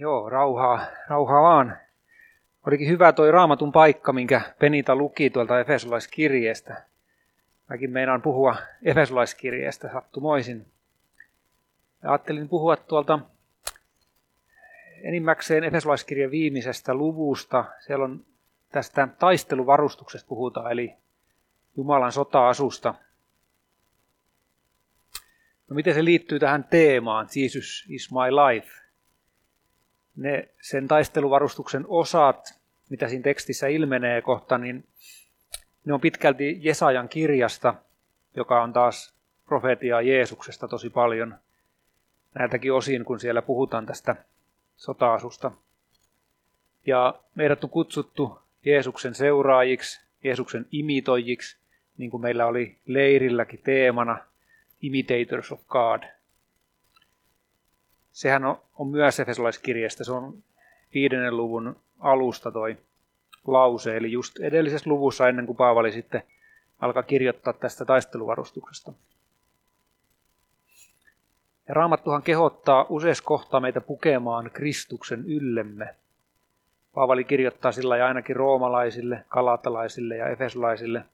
Joo, rauhaa, rauhaa vaan. Olikin hyvä toi raamatun paikka, minkä Penita luki tuolta Efesolaiskirjeestä. Mäkin meinaan puhua Efesolaiskirjeestä sattumoisin. Ja ajattelin puhua tuolta enimmäkseen Efesolaiskirjan viimeisestä luvusta. Siellä on tästä taisteluvarustuksesta puhutaan, eli Jumalan sota-asusta. No miten se liittyy tähän teemaan, Jesus is my life? Ne sen taisteluvarustuksen osat, mitä siinä tekstissä ilmenee kohta, niin ne on pitkälti Jesajan kirjasta, joka on taas profeetiaa Jeesuksesta tosi paljon näiltäkin osin, kun siellä puhutaan tästä sota-asusta. Ja meidät on kutsuttu Jeesuksen seuraajiksi, Jeesuksen imitoijiksi, niin kuin meillä oli leirilläkin teemana Imitators of God. Sehän on, on myös Efesolaiskirjasta, se on viidennen luvun alusta toi lause, eli just edellisessä luvussa ennen kuin Paavali sitten alkaa kirjoittaa tästä taisteluvarustuksesta. Ja Raamattuhan kehottaa useassa kohtaa meitä pukemaan Kristuksen yllemme. Paavali kirjoittaa sillä ja ainakin roomalaisille, kalatalaisille ja efesolaisille.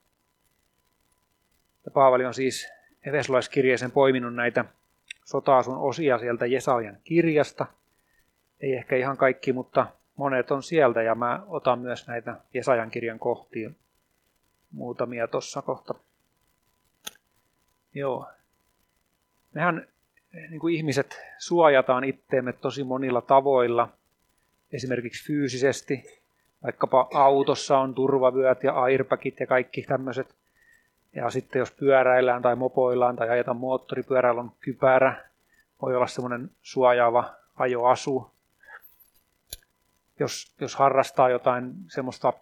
Ja Paavali on siis efesolaiskirjeeseen poiminut näitä sotaasun osia sieltä Jesajan kirjasta. Ei ehkä ihan kaikki, mutta monet on sieltä ja mä otan myös näitä Jesajan kirjan kohtia muutamia tuossa kohta. Joo. Mehän niin kuin ihmiset suojataan itteemme tosi monilla tavoilla, esimerkiksi fyysisesti, vaikkapa autossa on turvavyöt ja airbagit ja kaikki tämmöiset. Ja sitten jos pyöräillään tai mopoillaan tai ajetaan moottoripyörällä on kypärä, voi olla semmoinen suojaava ajoasu. Jos, jos harrastaa jotain semmoista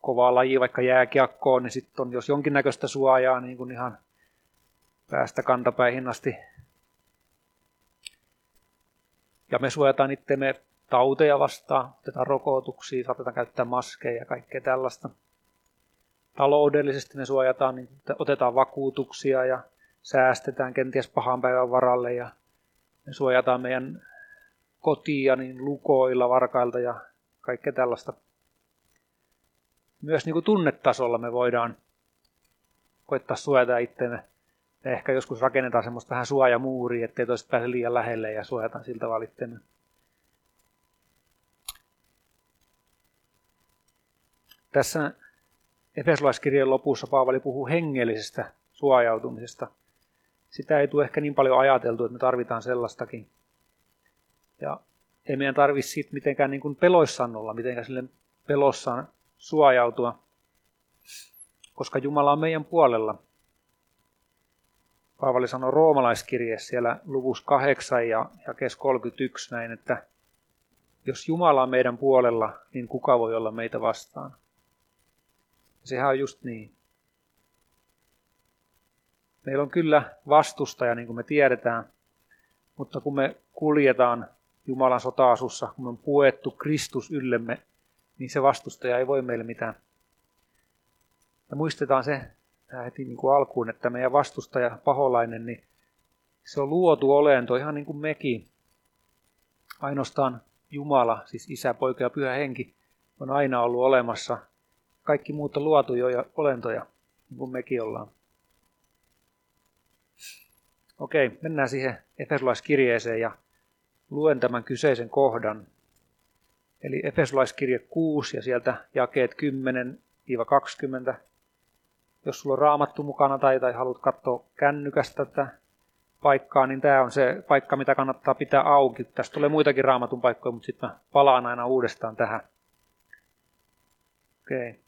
kovaa lajia, vaikka jääkiekkoon, niin sitten on jos jonkinnäköistä suojaa niin kuin ihan päästä kantapäihin asti ja me suojataan itseämme tauteja vastaan, otetaan rokotuksia, saatetaan käyttää maskeja ja kaikkea tällaista. Taloudellisesti me suojataan, niin otetaan vakuutuksia ja säästetään kenties pahan päivän varalle ja me suojataan meidän kotia niin lukoilla, varkailta ja kaikkea tällaista. Myös niin kuin tunnetasolla me voidaan koittaa suojata itseämme ja ehkä joskus rakennetaan semmoista vähän suojamuuria, ettei toiset pääse liian lähelle ja suojataan siltä valitten. Tässä Efesolaiskirjan lopussa Paavali puhuu hengellisestä suojautumisesta. Sitä ei tule ehkä niin paljon ajateltu, että me tarvitaan sellaistakin. Ja ei meidän tarvitse siitä mitenkään niin kuin peloissaan olla, mitenkään sille pelossaan suojautua, koska Jumala on meidän puolella. Paavali sanoi roomalaiskirjeessä siellä luvussa 8 ja jakes 31 näin, että jos Jumala on meidän puolella, niin kuka voi olla meitä vastaan? Sehän on just niin. Meillä on kyllä vastustaja, niin kuin me tiedetään, mutta kun me kuljetaan Jumalan sotaasussa, kun me on puettu Kristus yllemme, niin se vastustaja ei voi meille mitään. Ja muistetaan se, heti niin kuin alkuun, että meidän vastustaja, paholainen, niin se on luotu olento ihan niin kuin mekin. Ainoastaan Jumala, siis Isä, Poika ja Pyhä Henki, on aina ollut olemassa. Kaikki muut on jo olentoja, niin kuin mekin ollaan. Okei, mennään siihen Efesolaiskirjeeseen ja luen tämän kyseisen kohdan. Eli Efesolaiskirje 6 ja sieltä jakeet 10-20 jos sulla on raamattu mukana tai, tai haluat katsoa kännykästä tätä paikkaa, niin tämä on se paikka, mitä kannattaa pitää auki. Tästä tulee muitakin raamatun paikkoja, mutta sitten mä palaan aina uudestaan tähän. Okei.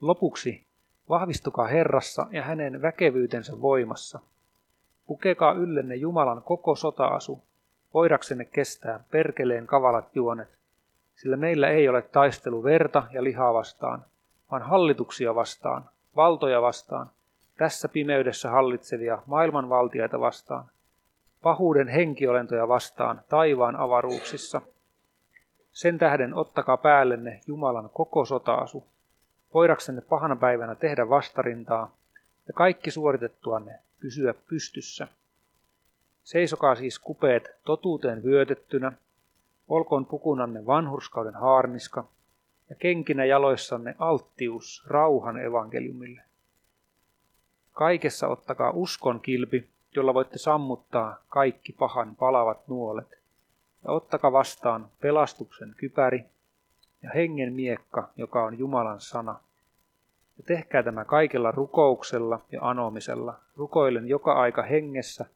Lopuksi vahvistukaa Herrassa ja hänen väkevyytensä voimassa. Pukekaa yllenne Jumalan koko sotaasu, voidaksenne kestää perkeleen kavalat juonet, sillä meillä ei ole taistelu verta ja lihaa vastaan, vaan hallituksia vastaan, valtoja vastaan, tässä pimeydessä hallitsevia maailmanvaltiaita vastaan, pahuuden henkiolentoja vastaan taivaan avaruuksissa. Sen tähden ottakaa päällenne Jumalan koko sotaasu, voidaksenne pahana päivänä tehdä vastarintaa ja kaikki suoritettuanne pysyä pystyssä. Seisokaa siis kupeet totuuteen vyötettynä, Olkoon pukunanne vanhurskauden haarniska ja kenkinä jaloissanne alttius rauhan evankeliumille. Kaikessa ottakaa uskon kilpi, jolla voitte sammuttaa kaikki pahan palavat nuolet. Ja ottakaa vastaan pelastuksen kypäri ja hengen miekka, joka on Jumalan sana. Ja tehkää tämä kaikella rukouksella ja anomisella, rukoillen joka aika hengessä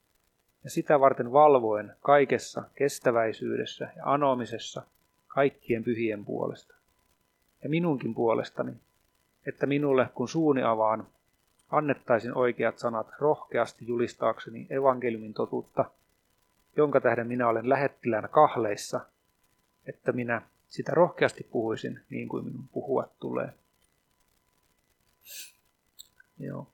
ja sitä varten valvoen kaikessa kestäväisyydessä ja anomisessa kaikkien pyhien puolesta. Ja minunkin puolestani, että minulle kun suuni avaan, annettaisin oikeat sanat rohkeasti julistaakseni evankeliumin totuutta, jonka tähden minä olen lähettilään kahleissa, että minä sitä rohkeasti puhuisin niin kuin minun puhua tulee. Joo.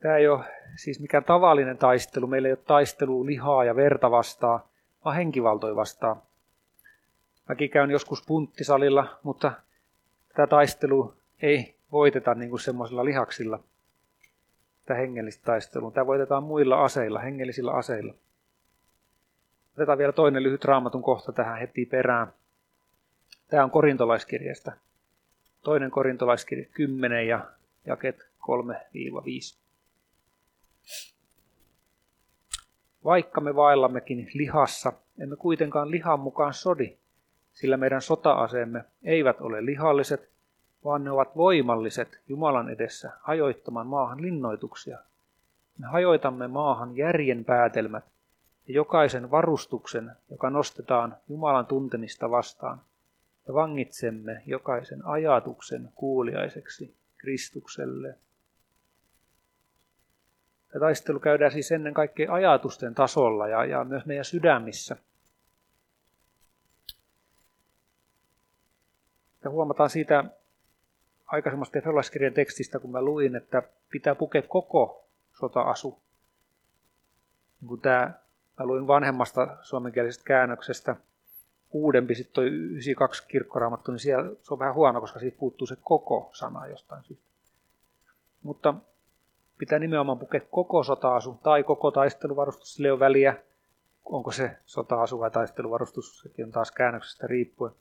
Tämä ei ole siis mikään tavallinen taistelu. Meillä ei ole taistelu lihaa ja verta vastaan, vaan henkivaltoja vastaan. Mäkin käyn joskus punttisalilla, mutta tätä taistelu ei voiteta niin kuin semmoisilla lihaksilla. Tätä hengellistä taistelua. Tämä voitetaan muilla aseilla, hengellisillä aseilla. Otetaan vielä toinen lyhyt raamatun kohta tähän heti perään. Tämä on korintolaiskirjasta. Toinen korintolaiskirja 10 ja jaket 3-5. Vaikka me vaellammekin lihassa, emme kuitenkaan lihan mukaan sodi, sillä meidän sota-aseemme eivät ole lihalliset, vaan ne ovat voimalliset Jumalan edessä hajoittamaan maahan linnoituksia. Me hajoitamme maahan järjen päätelmät ja jokaisen varustuksen, joka nostetaan Jumalan tuntemista vastaan, ja vangitsemme jokaisen ajatuksen kuuliaiseksi Kristukselle. Tämä taistelu käydään siis ennen kaikkea ajatusten tasolla ja, ja myös meidän sydämissä. Ja huomataan siitä aikaisemmasta Efesolaiskirjan tekstistä, kun mä luin, että pitää pukea koko sota-asu. Niin kun tämä, mä luin vanhemmasta suomenkielisestä käännöksestä, uudempi sitten toi 92 kirkkoraamattu, niin siellä se on vähän huono, koska siitä puuttuu se koko sana jostain syystä. Mutta pitää nimenomaan pukea koko sota-asu tai koko taisteluvarustus, sille on väliä, onko se sota-asu vai taisteluvarustus, sekin on taas käännöksestä riippuen.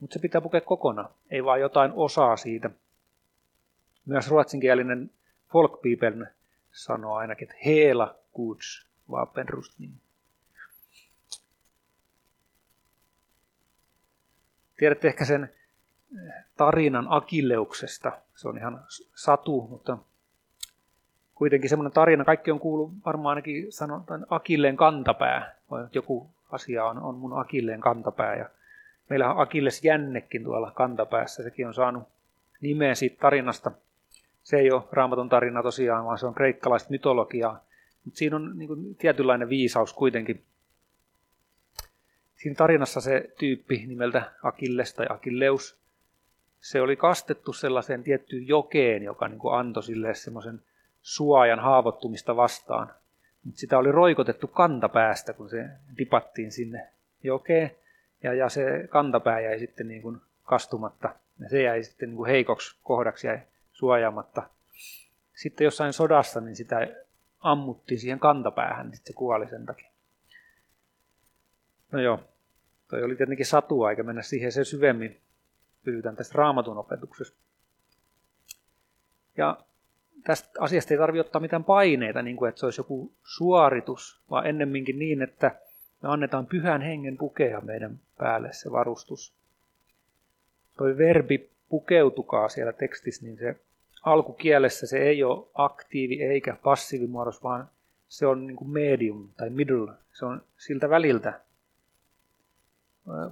Mutta se pitää pukea kokonaan, ei vaan jotain osaa siitä. Myös ruotsinkielinen folkbibeln sanoo ainakin, että hela Guds vapenrustning. Tiedätte ehkä sen tarinan Akilleuksesta. Se on ihan satu, mutta kuitenkin semmoinen tarina, kaikki on kuullut varmaan ainakin sanotaan Akilleen kantapää, vai joku asia on, on mun Akilleen kantapää, ja meillä on Akilles jännekin tuolla kantapäässä, sekin on saanut nimeä siitä tarinasta. Se ei ole raamaton tarina tosiaan, vaan se on kreikkalaista mytologiaa, mutta siinä on niin kuin, tietynlainen viisaus kuitenkin. Siinä tarinassa se tyyppi nimeltä Akilles tai Akilleus, se oli kastettu sellaiseen tiettyyn jokeen, joka niin kuin antoi sille semmoisen suojan haavoittumista vastaan. Mutta sitä oli roikotettu kantapäästä, kun se dipattiin sinne jokeen, ja, ja se kantapää jäi sitten niin kuin kastumatta, ja se jäi sitten niin kuin heikoksi kohdaksi jäi suojaamatta. Sitten jossain sodassa niin sitä ammuttiin siihen kantapäähän, niin se kuoli sen takia. No joo, toi oli tietenkin satua, eikä mennä siihen sen syvemmin. Pysytään tästä raamatun opetuksesta. Ja tästä asiasta ei tarvitse ottaa mitään paineita, niin kuin että se olisi joku suoritus, vaan ennemminkin niin, että me annetaan pyhän hengen pukea meidän päälle se varustus. Toi verbi pukeutukaa siellä tekstissä, niin se alkukielessä se ei ole aktiivi eikä passiivimuodos, vaan se on niin kuin medium tai middle. Se on siltä väliltä.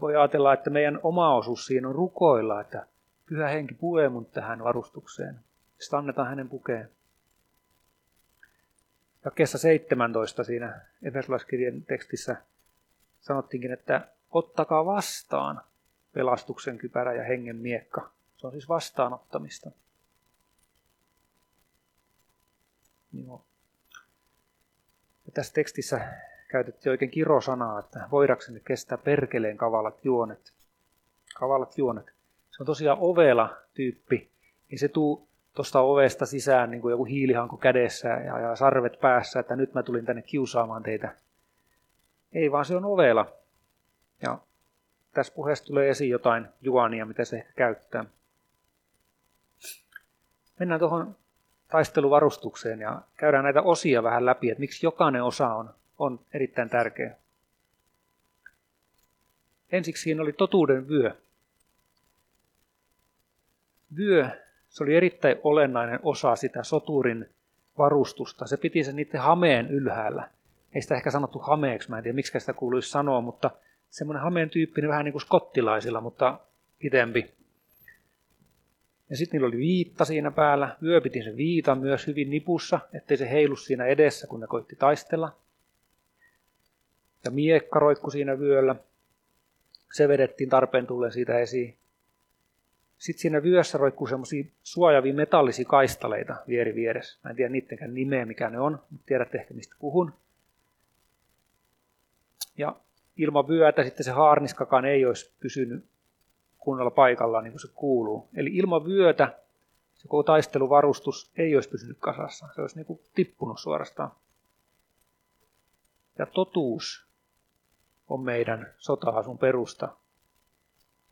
Voi ajatella, että meidän oma osuus siinä on rukoilla, että pyhä henki puee mun tähän varustukseen. Sitten annetaan hänen pukeen. Jakeessa 17 siinä Efesolaiskirjan tekstissä sanottiinkin, että ottakaa vastaan pelastuksen kypärä ja hengen miekka. Se on siis vastaanottamista. Joo. Ja tässä tekstissä käytettiin oikein kirosanaa, että voidaksenne kestää perkeleen kavalat juonet. Kavalat juonet. Se on tosiaan ovela tyyppi. Niin se tuu tuosta ovesta sisään niin kuin joku hiilihanko kädessä ja, ja sarvet päässä, että nyt mä tulin tänne kiusaamaan teitä. Ei vaan se on ovela. Ja tässä puheessa tulee esiin jotain juonia, mitä se ehkä käyttää. Mennään tuohon taisteluvarustukseen ja käydään näitä osia vähän läpi, että miksi jokainen osa on, on erittäin tärkeä. Ensiksi siinä oli totuuden vyö. Vyö, se oli erittäin olennainen osa sitä soturin varustusta. Se piti sen niiden hameen ylhäällä. Ei sitä ehkä sanottu hameeksi, mä en tiedä miksi sitä kuuluisi sanoa, mutta semmoinen hameen tyyppinen vähän niin kuin skottilaisilla, mutta pitempi. Ja sitten niillä oli viitta siinä päällä. Vyö piti sen viitan myös hyvin nipussa, ettei se heilu siinä edessä, kun ne koitti taistella. Ja miekka roikku siinä vyöllä. Se vedettiin tarpeen tulleen siitä esiin. Sitten siinä vyössä roikkuu semmoisia suojavia metallisia kaistaleita vieri vieressä. Mä en tiedä niittenkään nimeä, mikä ne on, mutta tiedätte ehkä mistä puhun. Ja ilman vyötä sitten se haarniskakaan ei olisi pysynyt kunnolla paikallaan niin kuin se kuuluu. Eli ilman vyötä se koko taisteluvarustus ei olisi pysynyt kasassa. Se olisi niin kuin tippunut suorastaan. Ja totuus on meidän sota-asun perusta.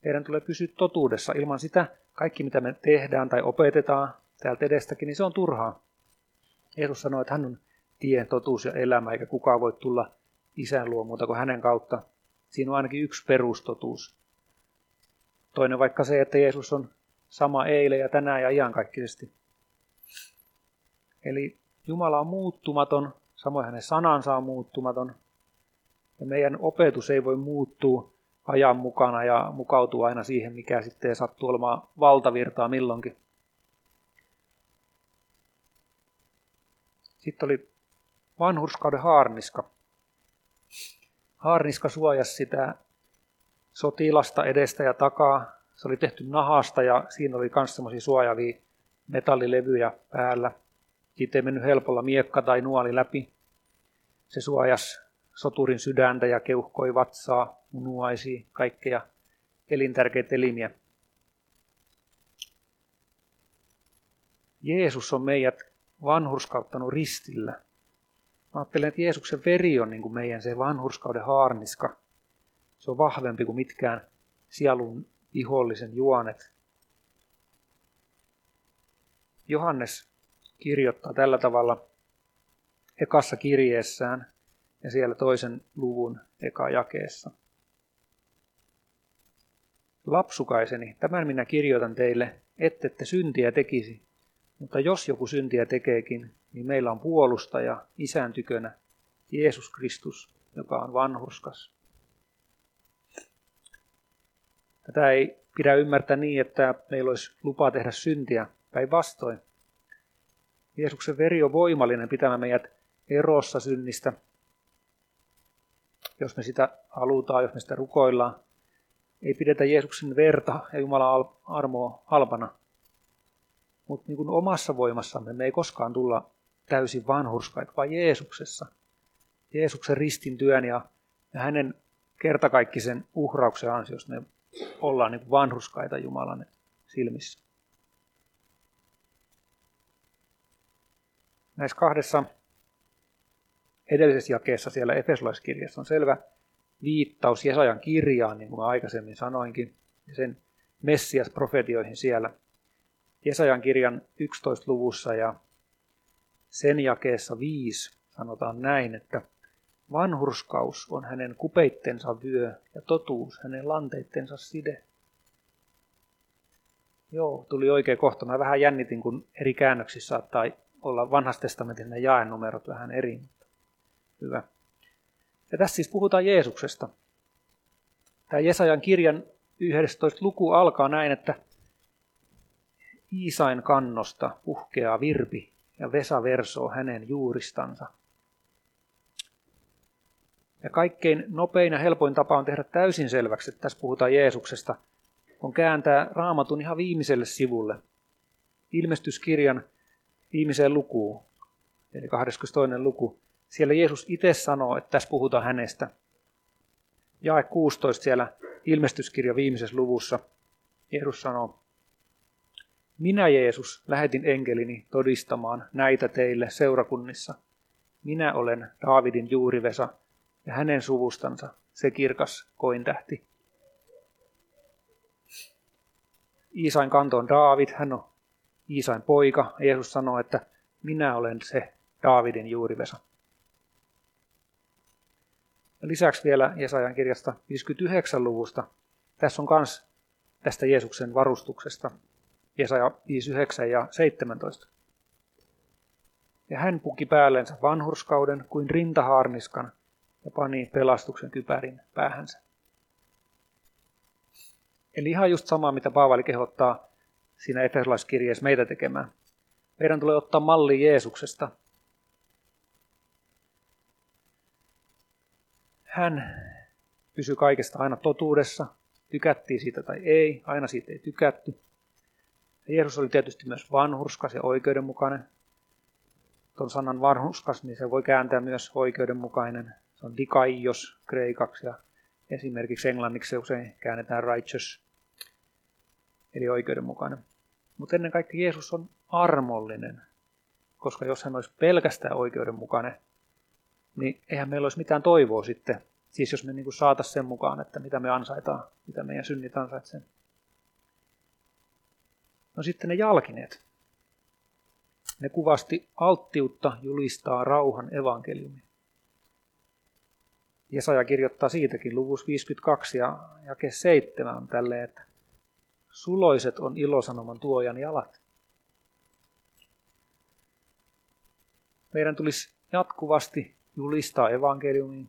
Meidän tulee pysyä totuudessa. Ilman sitä kaikki, mitä me tehdään tai opetetaan täältä edestäkin, niin se on turhaa. Jeesus sanoi, että hän on tie, totuus ja elämä, eikä kukaan voi tulla isän luo muuta kuin hänen kautta. Siinä on ainakin yksi perustotuus. Toinen vaikka se, että Jeesus on sama eilen ja tänään ja iankaikkisesti. Eli Jumala on muuttumaton, samoin hänen sanansa on muuttumaton. Ja meidän opetus ei voi muuttua ajan mukana ja mukautua aina siihen, mikä sitten sattuu olemaan valtavirtaa milloinkin. Sitten oli vanhurskauden haarniska. Haarniska suojasi sitä sotilasta edestä ja takaa. Se oli tehty nahasta ja siinä oli myös semmoisia suojavia metallilevyjä päällä. Siitä ei mennyt helpolla miekka tai nuoli läpi. Se suojasi soturin sydäntä ja keuhkoi vatsaa, munuaisia, kaikkea elintärkeitä elimiä. Jeesus on meidät vanhurskauttanut ristillä. Mä ajattelen, että Jeesuksen veri on niin kuin meidän se vanhurskauden haarniska. Se on vahvempi kuin mitkään sielun vihollisen juonet. Johannes kirjoittaa tällä tavalla ekassa kirjeessään ja siellä toisen luvun eka jakeessa. Lapsukaiseni, tämän minä kirjoitan teille, ettette syntiä tekisi, mutta jos joku syntiä tekeekin, niin meillä on puolustaja isän tykönä, Jeesus Kristus, joka on vanhurskas. Tätä ei pidä ymmärtää niin, että meillä olisi lupa tehdä syntiä päinvastoin. Jeesuksen veri on voimallinen pitämään meidät erossa synnistä. Jos me sitä halutaan, jos me sitä rukoillaan, ei pidetä Jeesuksen verta ja Jumalan armoa halpana. Mutta niin omassa voimassamme me ei koskaan tulla täysin vanhurskaita, vaan Jeesuksessa. Jeesuksen ristin työn ja, ja hänen kertakaikkisen uhrauksen ansiosta me ollaan niin vanhuskaita Jumalan silmissä. Näissä kahdessa edellisessä jakeessa siellä Efesolaiskirjassa on selvä viittaus Jesajan kirjaan, niin kuin mä aikaisemmin sanoinkin, ja sen Messias-profetioihin siellä Jesajan kirjan 11 luvussa ja sen jakeessa 5 sanotaan näin, että Vanhurskaus on hänen kupeittensa vyö ja totuus hänen lanteittensa side. Joo, tuli oikein kohta. Mä vähän jännitin, kun eri käännöksissä saattaa olla vanhasta testamentin ne jaenumerot vähän eri. Hyvä. Ja tässä siis puhutaan Jeesuksesta. Tämä Jesajan kirjan 11. luku alkaa näin, että Iisain kannosta puhkeaa virpi ja Vesa versoo hänen juuristansa. Ja kaikkein nopein ja helpoin tapa on tehdä täysin selväksi, että tässä puhutaan Jeesuksesta, on kääntää raamatun ihan viimeiselle sivulle. Ilmestyskirjan viimeiseen lukuun, eli 22. luku. Siellä Jeesus itse sanoo, että tässä puhutaan hänestä. Jae 16 siellä ilmestyskirja viimeisessä luvussa. Jeesus sanoo, minä Jeesus lähetin enkelini todistamaan näitä teille seurakunnissa. Minä olen Daavidin juurivesa, ja hänen suvustansa se kirkas kointähti. Iisain kanto on Daavid, hän on Iisain poika. Jeesus sanoo, että minä olen se Daavidin juurivesa. Lisäksi vielä Jesajan kirjasta 59 luvusta. Tässä on myös tästä Jeesuksen varustuksesta. Jesaja 59 ja 17. Ja hän puki päällensä vanhurskauden kuin rintahaarniskan ja pani pelastuksen kypärin päähänsä. Eli ihan just sama, mitä Paavali kehottaa siinä efesolaiskirjeessä meitä tekemään. Meidän tulee ottaa malli Jeesuksesta. Hän pysyy kaikesta aina totuudessa, tykättiin siitä tai ei, aina siitä ei tykätty. Ja Jeesus oli tietysti myös vanhurskas ja oikeudenmukainen. Tuon sanan vanhurskas, niin se voi kääntää myös oikeudenmukainen. Se on dikaios kreikaksi ja esimerkiksi englanniksi se usein käännetään righteous, eli oikeudenmukainen. Mutta ennen kaikkea Jeesus on armollinen, koska jos hän olisi pelkästään oikeudenmukainen, niin eihän meillä olisi mitään toivoa sitten. Siis jos me niin saataisiin sen mukaan, että mitä me ansaitaan, mitä meidän synnit ansaitsee. No sitten ne jalkineet. Ne kuvasti alttiutta julistaa rauhan evankeliumi. Jesaja kirjoittaa siitäkin luvus 52 ja jake 7 on tälleen, että Suloiset on ilosanoman tuojan jalat. Meidän tulisi jatkuvasti julistaa evankeliumiin,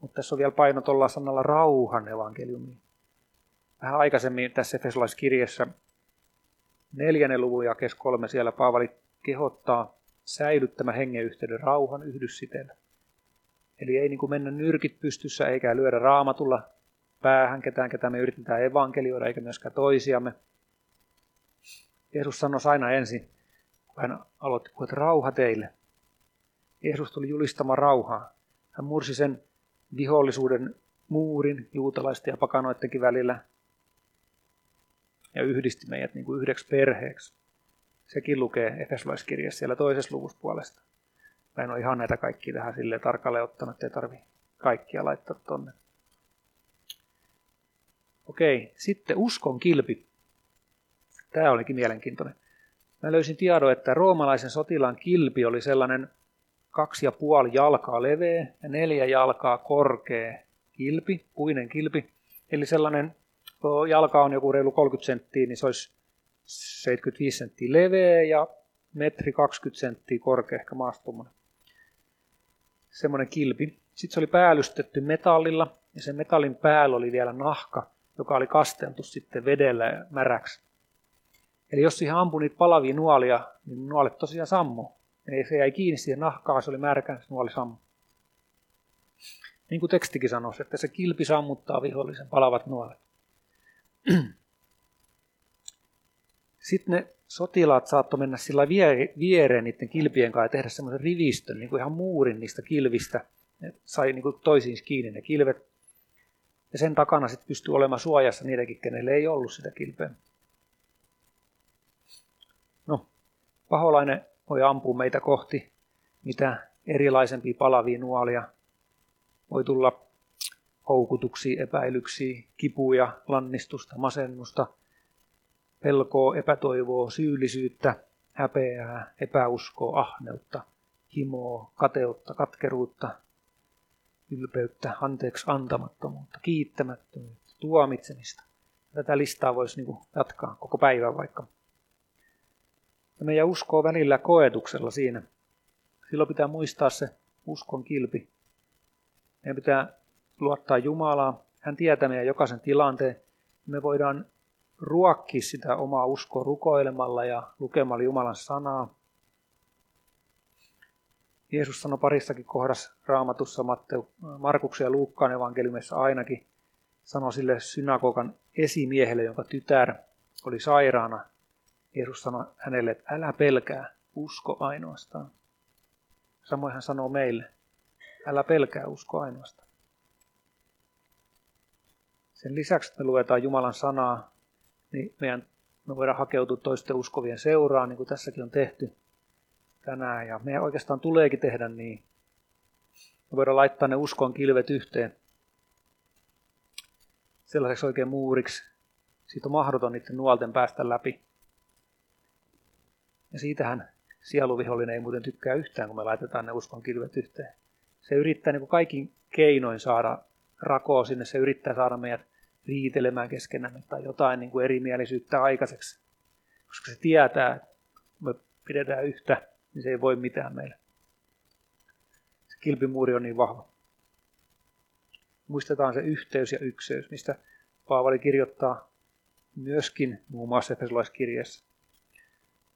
mutta tässä on vielä paino tuolla sanalla rauhan evankeliumiin. Vähän aikaisemmin tässä Efesolaiskirjassa neljännen luvun jakes kolme siellä Paavali kehottaa säilyttämään hengen yhteyden rauhan yhdyssiteellä. Eli ei niin kuin mennä nyrkit pystyssä eikä lyödä raamatulla päähän ketään, ketä me yritetään evankelioida, eikä myöskään toisiamme. Jeesus sanoi aina ensin, kun hän aloitti että rauha teille. Jeesus tuli julistamaan rauhaa. Hän mursi sen vihollisuuden muurin juutalaisten ja pakanoidenkin välillä ja yhdisti meidät niin kuin yhdeksi perheeksi. Sekin lukee Efesolaiskirjassa siellä toisessa luvussa puolesta. Mä en ole ihan näitä kaikkia tähän sille tarkalleen ottanut, että ei tarvi kaikkia laittaa tonne. Okei, sitten uskon kilpi. Tämä olikin mielenkiintoinen. Mä löysin tiedon, että roomalaisen sotilaan kilpi oli sellainen kaksi ja puoli jalkaa leveä ja neljä jalkaa korkea kilpi, puinen kilpi. Eli sellainen, kun jalka on joku reilu 30 senttiä, niin se olisi 75 senttiä leveä ja metri 20 senttiä korkea, ehkä maastummoinen. Semmoinen kilpi. Sitten se oli päällystetty metallilla ja sen metallin päällä oli vielä nahka, joka oli kasteltu sitten vedellä märäksi. Eli jos siihen ampui niitä palavia nuolia, niin nuolet tosiaan sammu. Eli se jäi kiinni siihen nahkaan, se oli märkä, se nuoli sammu. Niin kuin tekstikin sanoi, että se kilpi sammuttaa vihollisen palavat nuolet. Sitten ne sotilaat saattoi mennä sillä viereen niiden kilpien kanssa ja tehdä semmoisen rivistön, niin kuin ihan muurin niistä kilvistä. Ne sai niin kuin toisiin kiinni ne kilvet. Ja sen takana sitten pystyy olemaan suojassa niidenkin, kenelle ei ollut sitä kilpeä. No, paholainen voi ampua meitä kohti mitä erilaisempia palavia nuolia. Voi tulla houkutuksia, epäilyksiä, kipuja, lannistusta, masennusta, pelkoa, epätoivoa, syyllisyyttä, häpeää, epäuskoa, ahneutta, himoa, kateutta, katkeruutta, ylpeyttä, anteeksi antamattomuutta, kiittämättömyyttä, tuomitsemista. Tätä listaa voisi niin jatkaa koko päivän vaikka. Ja meidän uskoo välillä koetuksella siinä. Silloin pitää muistaa se uskon kilpi. Meidän pitää luottaa Jumalaa. Hän tietää meidän jokaisen tilanteen. Me voidaan ruokkia sitä omaa uskoa rukoilemalla ja lukemalla Jumalan sanaa. Jeesus sanoi parissakin kohdassa raamatussa Matteu, Markuksen ja Luukkaan evankeliumissa ainakin, sanoi sille synagogan esimiehelle, jonka tytär oli sairaana. Jeesus sanoi hänelle, että älä pelkää, usko ainoastaan. Samoin hän sanoo meille, älä pelkää, usko ainoastaan. Sen lisäksi, että me luetaan Jumalan sanaa, niin meidän, me voidaan hakeutua toisten uskovien seuraan, niin kuin tässäkin on tehty tänään ja meidän oikeastaan tuleekin tehdä niin. Me voidaan laittaa ne uskon kilvet yhteen sellaiseksi oikein muuriksi. Siitä on mahdoton niiden nuolten päästä läpi. Ja siitähän sieluvihollinen ei muuten tykkää yhtään, kun me laitetaan ne uskon kilvet yhteen. Se yrittää niin kuin kaikin keinoin saada rakoa sinne, se yrittää saada meidät riitelemään keskenämme tai jotain niin kuin erimielisyyttä aikaiseksi. Koska se tietää, että me pidetään yhtä, niin se ei voi mitään meille. Se kilpimuuri on niin vahva. Muistetaan se yhteys ja ykseys, mistä Paavali kirjoittaa myöskin muun muassa Efesolaiskirjeessä.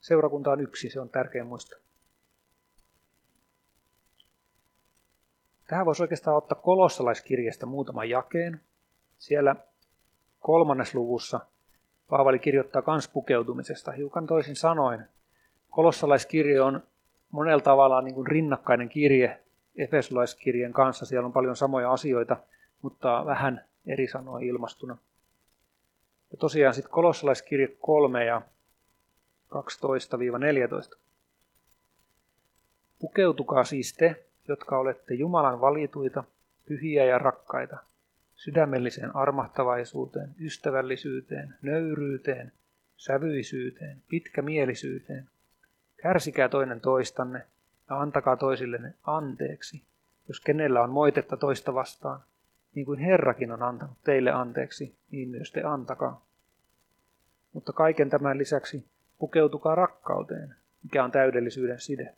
Seurakunta on yksi, se on tärkeä muistaa. Tähän voisi oikeastaan ottaa kolossalaiskirjeestä muutaman jakeen. Siellä kolmannes luvussa Paavali kirjoittaa kans pukeutumisesta hiukan toisin sanoen. Kolossalaiskirje on monella tavalla niin kuin rinnakkainen kirje Efesolaiskirjeen kanssa. Siellä on paljon samoja asioita, mutta vähän eri sanoja ilmastuna. Ja tosiaan sitten kolossalaiskirje 3 ja 12-14. Pukeutukaa siis te, jotka olette Jumalan valituita, pyhiä ja rakkaita, sydämelliseen armahtavaisuuteen, ystävällisyyteen, nöyryyteen, sävyisyyteen, pitkämielisyyteen. Kärsikää toinen toistanne ja antakaa toisillenne anteeksi, jos kenellä on moitetta toista vastaan. Niin kuin Herrakin on antanut teille anteeksi, niin myös te antakaa. Mutta kaiken tämän lisäksi pukeutukaa rakkauteen, mikä on täydellisyyden side.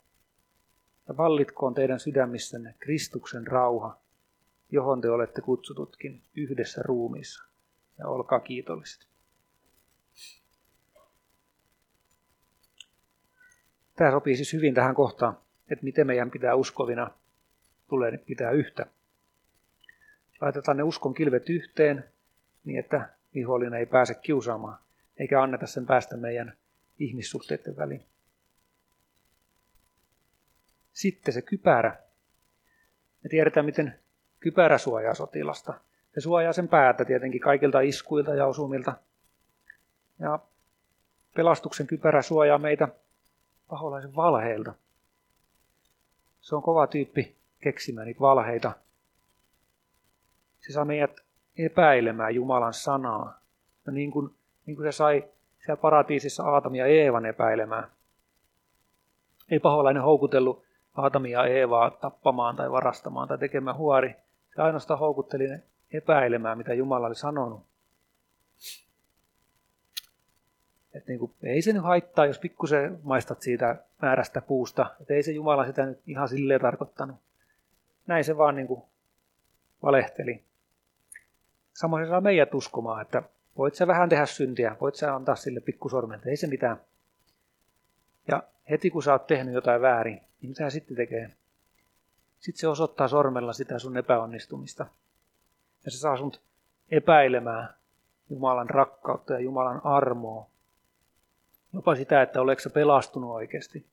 Ja vallitkoon teidän sydämissänne Kristuksen rauha, johon te olette kutsututkin yhdessä ruumiissa. Ja olkaa kiitolliset. Tämä sopii siis hyvin tähän kohtaan, että miten meidän pitää uskovina tulee pitää yhtä. Laitetaan ne uskon kilvet yhteen, niin että vihollinen ei pääse kiusaamaan, eikä anneta sen päästä meidän ihmissuhteiden väliin. Sitten se kypärä. Me tiedetään, miten kypärä suojaa sotilasta. Se suojaa sen päätä tietenkin kaikilta iskuilta ja osumilta. Ja pelastuksen kypärä suojaa meitä paholaisen valheilta. Se on kova tyyppi keksimään niitä valheita. Se saa meidät epäilemään Jumalan sanaa. Ja niin kuin, niin kuin se sai siellä paratiisissa Aatamia ja Eevan epäilemään. Ei paholainen houkutellut Aatamia ja Eevaa tappamaan tai varastamaan tai tekemään huori. Se ainoastaan houkutteli ne epäilemään, mitä Jumala oli sanonut. Et niin kuin, ei se nyt haittaa, jos pikkusen maistat siitä määrästä puusta. Et ei se Jumala sitä nyt ihan silleen tarkoittanut. Näin se vaan niin kuin valehteli. Samoin se saa meidät uskomaan, että voit sä vähän tehdä syntiä, voit sä antaa sille pikkusormen, ei se mitään. Ja heti kun sä oot tehnyt jotain väärin, niin mitä sitten tekee? Sitten se osoittaa sormella sitä sun epäonnistumista. Ja se saa sun epäilemään Jumalan rakkautta ja Jumalan armoa. Jopa sitä, että oletko sä pelastunut oikeasti.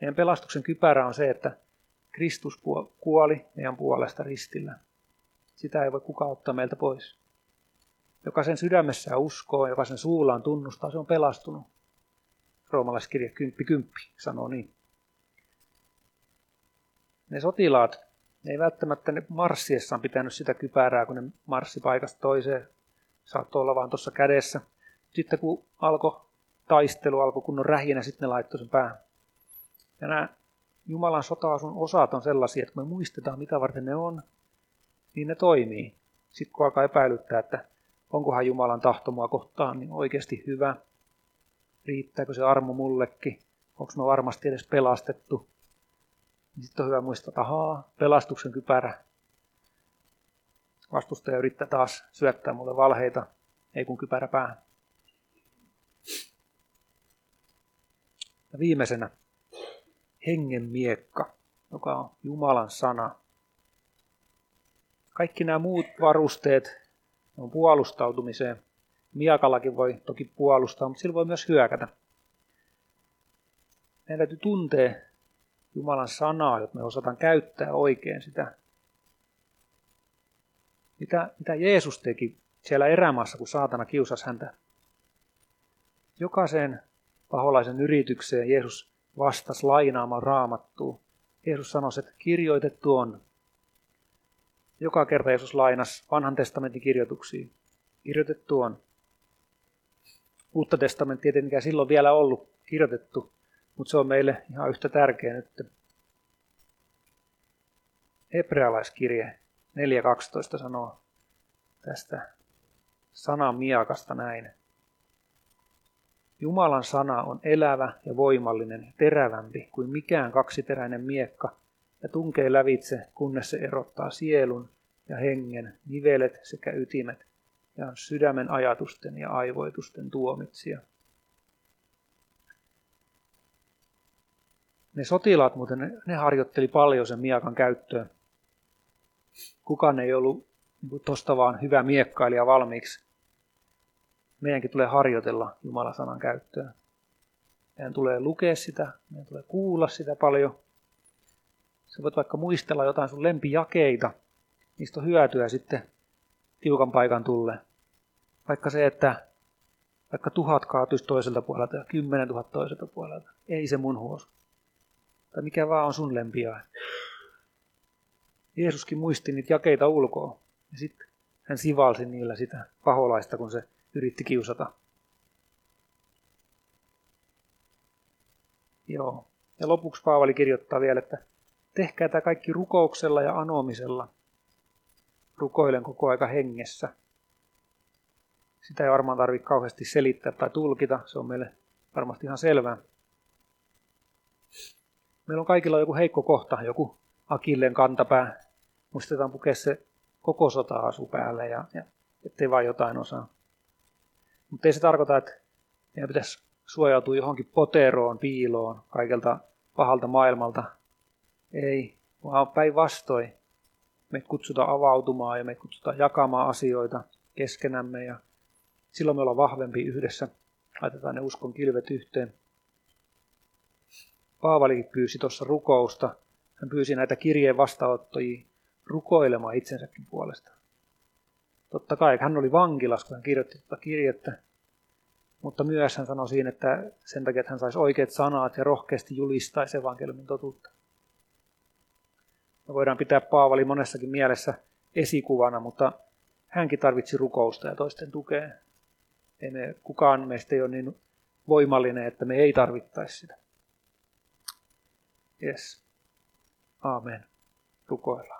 Meidän pelastuksen kypärä on se, että Kristus kuoli meidän puolesta ristillä. Sitä ei voi kukaan ottaa meiltä pois. Joka sen sydämessään uskoo, joka sen suullaan tunnustaa, se on pelastunut. Roomalaiskirja 10.10 sanoo niin ne sotilaat, ne ei välttämättä ne marssiessaan pitänyt sitä kypärää, kun ne marssi paikasta toiseen. Saattoi olla vaan tuossa kädessä. Sitten kun alkoi taistelu, alkoi kunnon rähinä, sitten ne laittoi sen päähän. Ja nämä Jumalan sotaasun osat on sellaisia, että kun me muistetaan, mitä varten ne on, niin ne toimii. Sitten kun alkaa epäilyttää, että onkohan Jumalan tahto mua kohtaan, niin oikeasti hyvä. Riittääkö se armo mullekin? Onko me varmasti edes pelastettu? Niin sitten on hyvä muistaa, että ahaa, pelastuksen kypärä. Vastustaja yrittää taas syöttää mulle valheita, ei kun kypärä päähän. Ja viimeisenä hengen miekka, joka on Jumalan sana. Kaikki nämä muut varusteet on puolustautumiseen. Miakallakin voi toki puolustaa, mutta sillä voi myös hyökätä. Meidän täytyy tuntea Jumalan sanaa, jotta me osataan käyttää oikein sitä. Mitä, mitä Jeesus teki siellä erämaassa, kun saatana kiusasi häntä? Jokaiseen paholaisen yritykseen Jeesus vastasi lainaamaan raamattua. Jeesus sanoi, että kirjoitettu on. Joka kerta Jeesus lainas vanhan testamentin kirjoituksiin. Kirjoitettu on. Uutta testamenttia tietenkään silloin vielä ollut kirjoitettu, mutta se on meille ihan yhtä tärkeä nyt. Hebrealaiskirje 4.12 sanoo tästä sanan miakasta näin. Jumalan sana on elävä ja voimallinen terävämpi kuin mikään kaksiteräinen miekka ja tunkee lävitse, kunnes se erottaa sielun ja hengen, nivelet sekä ytimet ja on sydämen ajatusten ja aivoitusten tuomitsija. Ne sotilaat muuten, ne harjoitteli paljon sen miakan käyttöön. Kukaan ei ollut niin tuosta vaan hyvä miekkailija valmiiksi. Meidänkin tulee harjoitella Jumalan sanan käyttöä. Meidän tulee lukea sitä, meidän tulee kuulla sitä paljon. Sä voit vaikka muistella jotain sun lempijakeita. Niistä on hyötyä sitten tiukan paikan tulle. Vaikka se, että vaikka tuhat kaatuisi toiselta puolelta ja kymmenen tuhat toiselta puolelta. Ei se mun huosu. Tai mikä vaan on sun lempiaine. Jeesuskin muisti niitä jakeita ulkoa. Ja sitten hän sivalsi niillä sitä paholaista, kun se yritti kiusata. Joo. Ja lopuksi Paavali kirjoittaa vielä, että tehkää tämä kaikki rukouksella ja anomisella. Rukoilen koko aika hengessä. Sitä ei varmaan tarvitse kauheasti selittää tai tulkita, se on meille varmasti ihan selvää. Meillä on kaikilla joku heikko kohta, joku akilleen kantapää. Muistetaan pukea se koko sota-asu päälle ja, ja ettei vain jotain osaa. Mutta ei se tarkoita, että meidän pitäisi suojautua johonkin poteroon, piiloon, kaikelta pahalta maailmalta. Ei, vaan päinvastoin. Me kutsutaan avautumaan ja me kutsutaan jakamaan asioita keskenämme ja silloin me ollaan vahvempi yhdessä. Laitetaan ne uskon kilvet yhteen. Paavali pyysi tuossa rukousta. Hän pyysi näitä kirjeen vastaanottajia rukoilemaan itsensäkin puolesta. Totta kai hän oli vankilas, kun hän kirjoitti tätä kirjettä, mutta myös hän sanoi siinä, että sen takia, että hän saisi oikeat sanat ja rohkeasti julistaisi evankeliumin totuutta. Me voidaan pitää Paavali monessakin mielessä esikuvana, mutta hänkin tarvitsi rukousta ja toisten tukea. Ei me, kukaan meistä ei ole niin voimallinen, että me ei tarvittaisi sitä. Yes. Amen. Rukoillaan.